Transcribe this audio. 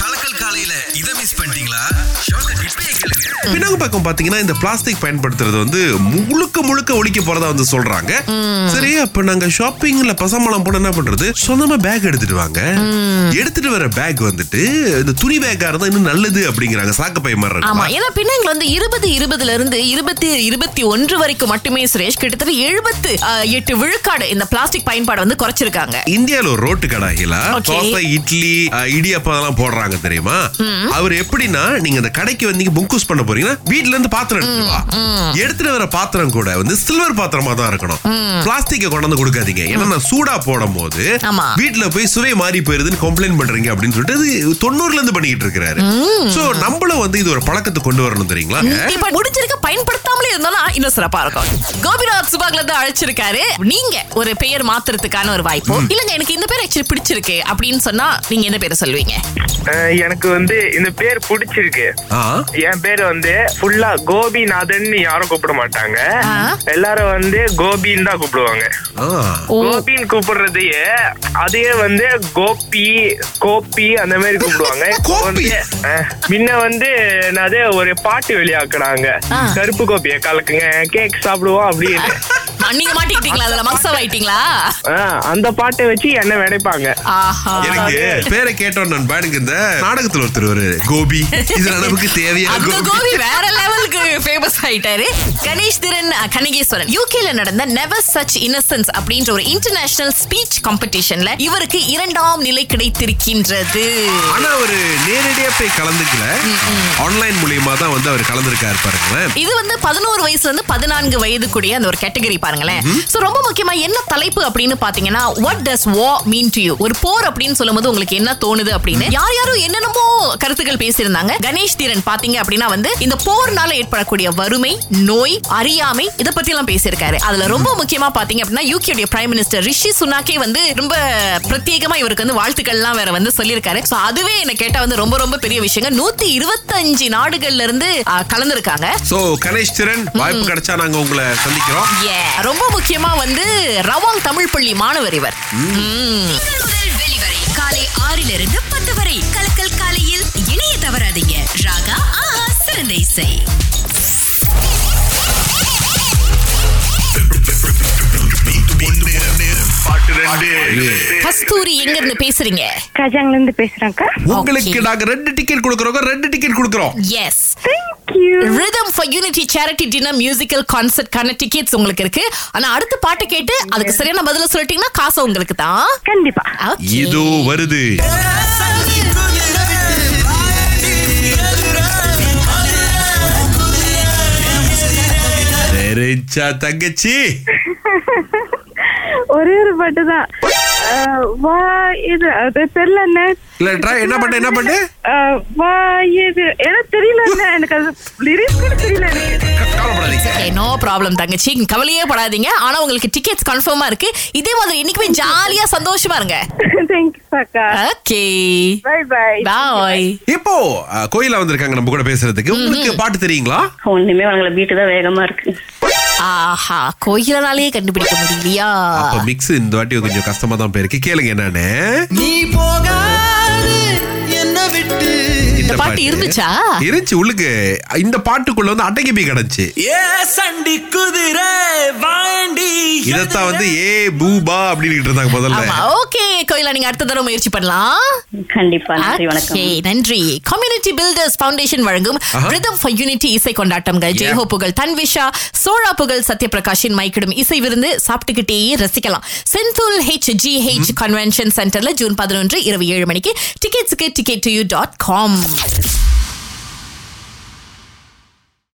கலக்கல் காலையில இத மிஸ் பண்ணிட்டீங்களா? ஷோக்க இப்பயே கேளுங்க. பின்னாங்க பக்கம் பாத்தீங்கன்னா இந்த பிளாஸ்டிக் பயன்படுத்துறது வந்து முழுக்க முழுக்க ஒழிக்க போறதா வந்து சொல்றாங்க. சரி அப்ப நாங்க ஷாப்பிங்ல பசம்பளம் போன என்ன பண்றது? சொந்தமா பேக் எடுத்துட்டு வாங்க. எடுத்துட்டு வர பேக் வந்துட்டு இந்த துணி பேக்கா இருந்தா இன்னும் நல்லது அப்படிங்கிறாங்க. சாக்கு பை மாதிரி ஆமா. ஏன்னா பின்னங்கள் வந்து இருபது இருபதுல இருந்து இருபத்தி இருபத்தி ஒன்று வரைக்கும் மட்டுமே சுரேஷ். கிட்டத்தட்ட எழுபத்து எட்டு விழுக்காடு இந்த பிளாஸ்டிக் பயன்பாடு வந்து குறைச்சிருக்காங்க. இந்தியால ஒரு ரோட்டு கடாயில இட்லி இடியாப்பம் எல்லாம் போடுறாங்க தெரியுமா? அவர் எப்படின்னா நீங்க அந்த கடைக்கு வந்து புக்கூஸ் பண்ண போறீங்கன்னா வீட்ல இருந்து பாத்திரம் எடுத்துட்டு வா. எடுத்துட்டு வர பாத்திரம் கூட வந்து சில்வர் பாத்திரமா தான் இருக்கணும். பிளாஸ்டிக்க கொண்டு வந்து கொடுக்காதீங்க. ஏன்னா சூடா போடும் போது. வீட்ல போய் சுவை மாறி போயிருதுன்னு கம்ப்ளைண்ட் பண்றீங்க அப்படின்னு சொல்லிட்டு தொண்ணூறுல இருந்து பண்ணிக்கிட்டு இருக்கிறாரு சோ நம்மளும் வந்து இது ஒரு பழக்கத்தை கொண்டு வரணும் தெரியுங்களா? இப்ப முடிஞ்சிருக்க பயன்படுத்தாமலே இருந்தாலும் இன்னும் சிறப்பா இருக்கும். கோபிநாத் சுபாக்ல இருந்து அழைச்சிருக்காரு. நீங்க ஒரு பெயர் மாத்துறதுக்கான ஒரு வாய்ப்பு? இல்லங்க எனக்கு இந்த பேர் ஆக்சுவலி பிடிச்சிருக்கு அப்படின்னு சொன்னா நீங்க என்ன பேரை சொல்வீங்க அஹ் எனக்கு வந்து இந்த பேர் பிடிச்சிருக்கு. என் பேர் வந்து ஃபுல்லா கோபிநாதன் யாரும் கூப்பிட மாட்டாங்க. எல்லாரும் வந்து கோபின்னு தான் கூப்பிடுவாங்க. கோபின்னு கூப்பிடுறதையே அதையே வந்து கோபி கோபி அந்த மாதிரி கூப்பிடுவாங்க. முன்ன வந்து என்னது ஒரு பாட்டு வெளியாக்குனாங்க. கருப்பு கோப்பிய கலக்குங்க கேக் சாப்பிடுவோம் அப்படின்னு. நீங்க மாட்டிக்கிட்டீங்களா? அதுல மக்சவ் ஆயிட்டீங்களா? அந்த பாட்டை வச்சு என்ன விடைப்பாங்க. ஆஹா. எனக்கு பேரை கேட்டோம் நண்பா எனக்கு இந்த நாடகத்துல ஒருத்தர் ஒரு கோபி. இது நமக்கு தேவையா அந்த கோபி வேற லெவலுக்கு ஃபேமஸ் ஆயிட்டாரு. கணேஷ் திரன் கனகேஸ்வரன். யூகேல நடந்த நெவர் சச் இன்னசென்ஸ் அப்படின்ற ஒரு இன்டர்நேஷனல் ஸ்பீச் காம்படிஷன்ல இவருக்கு இரண்டாம் நிலை கிடைத்திருக்கின்றது. ஆனா அவரு நேரடியா போய் கலந்துக்கல. ஆன்லைன் மூலியமா தான் வந்து அவர் கலந்துருக்காரு பாருங்களேன். இது வந்து பதினோரு வயசுல இருந்து பதினான்கு வயதுக்குரிய அந்த ஒரு கேட்டகரி பாருங்களேன். சோ ரொம்ப முக்கியமா என்ன தலைப்பு அப்படின்னு பாத்தீங்கன்னா வாட் டஸ் வா மீன் டு யூ ஒரு போர் அப்படின்னு சொல்லும்போது உங்களுக்கு என்ன தோணுது அப்படின்னு? யார் யாரும் என்னென்னமோ கருத்துக்கள் பேசியிருந்தாங்க. கணேஷ் தீரன் பாத்தீங்க அப்படின்னா வந்து இந்த போர்னால ஏற்படக்கூடிய வறுமை நோய் அறியாமை இத பத்தி எல்லாம் பேசியிருக்காரு. அதுல ரொம்ப முக்கியமா பாத்தீங்க அப்படின்னா யூகேடைய பிரைம் மினிஸ்டர் ரிஷி சுனாக்கே வந்து ரொம்ப பிரத்யேகமா இவருக்கு வந்து வாழ்த்துக்கள் எல்லாம் வேற வந்து சொல்லியிருக்காரு. சோ அதுவே என்ன கேட்டா வந்து ரொம்ப ரொம்ப பெரிய விஷயங்க. நூத்தி இருபத்தஞ்சு நாடுகள்ல இருந்து கலந்திருக்காங்க. சோ கணேஷ் திறன் வாய்ப்பு கிடைச்சா நாங்க உங்களை சந்திக்கிறோம். ரொம்ப முக்கியமா வந்து ரவாங் தமிழ் பள்ளி மாணவர் இவர். ஆறிலிருந்து பத்து வரை. கலக்கல் காலையில் இணைய தவறாதீங்க. ராகா ஆஹா சிறந்த இசை. கஸ்தூரி எங்க இருந்து பேசுறீங்க? கஜாங்ல இருந்து பேசுறேன்க்கா. உங்களுக்கு. நாங்க ரெண்டு டிக்கெட் கொடுக்கறோம் ரெண்டு டிக்கெட் கொடுக்கறோம். Yes rhythm for unity charity dinner musical கான்சர்ட்கான tickets உங்களுக்கு இருக்கு. ஆனா அடுத்த பாட்டு கேட்டு அதுக்கு சரியான பதில சொல்லிட்டீங்கன்னா காசு உங்களுக்கு தான். கண்டிப்பா. இதோ வருது. தெரிஞ்சா தங்கச்சி. ஒரே ஒரு பாட்டு தான். வா இது அது தெரியல என்ன என்ன பண்ண என்ன பண்ணு வா இது. எனக்கு தெரியல என்ன எனக்கு அது லிரிக்ஸ் கூட தெரியல நோ ப்ராப்ளம் தங்கச்சி. கவலையே படாதீங்க. ஆனா உங்களுக்கு டிக்கெட்ஸ் கன்ஃபார்மா இருக்கு. இதே மாதிரி இன்னைக்குமே ஜாலியா சந்தோஷமா இருங்க. ஓகே பை பை பாய் இப்போ கோயிலா வந்திருக்காங்க நம்ம கூட பேசுறதுக்கு. உங்களுக்கு பாட்டு தெரியுங்களா? ஒண்ணுமே வாங்கல வீட்டு தான் வேகமா இருக்கு. ஆஹா கோயிலனாலேயே கண்டுபிடிக்க முடியலையா? அப்ப மிக்ஸ் இந்த வாட்டி கொஞ்சம் கஷ்டமா தான் போயிருக்கு. கேளுங்க என்னன்னு. நீ போகாது. விட்டு இந்த பாட்டு இருந்துச்சா? இருந்துச்சு உள்ளுக்கு. இந்த பாட்டுக்குள்ள வந்து அட்டைக்கு போய் கிடந்துச்சு. ஏ சண்டி குதிரை வாண்டி இதத்தான் வந்து ஏ பூபா அப்படின்னு இருந்தாங்க முதல்ல. ஓகே கோயிலா நீங்க அடுத்த தடவை முயற்சி பண்ணலாம். கண்டிப்பா நன்றி வணக்கம். Okay, நன்றி. கம்யூனிட்டி பில்டர்ஸ் ஃபவுண்டேஷன் வழங்கும் ரிதம் ஃபார் யூனிட்டி இசை கொண்டாட்டங்கள் ஜெயஹோ புகழ் தன்விஷா சோழா புகழ் சத்யபிரகாஷின் மைக்கிடும் இசை விருந்து சாப்பிட்டுக்கிட்டே ரசிக்கலாம். Sentul H G H convention சென்டர்ல ஜூன் பதினொன்று இரவு ஏழு மணிக்கு டிக்கெட்ஸுக்கு ticket two U dot com.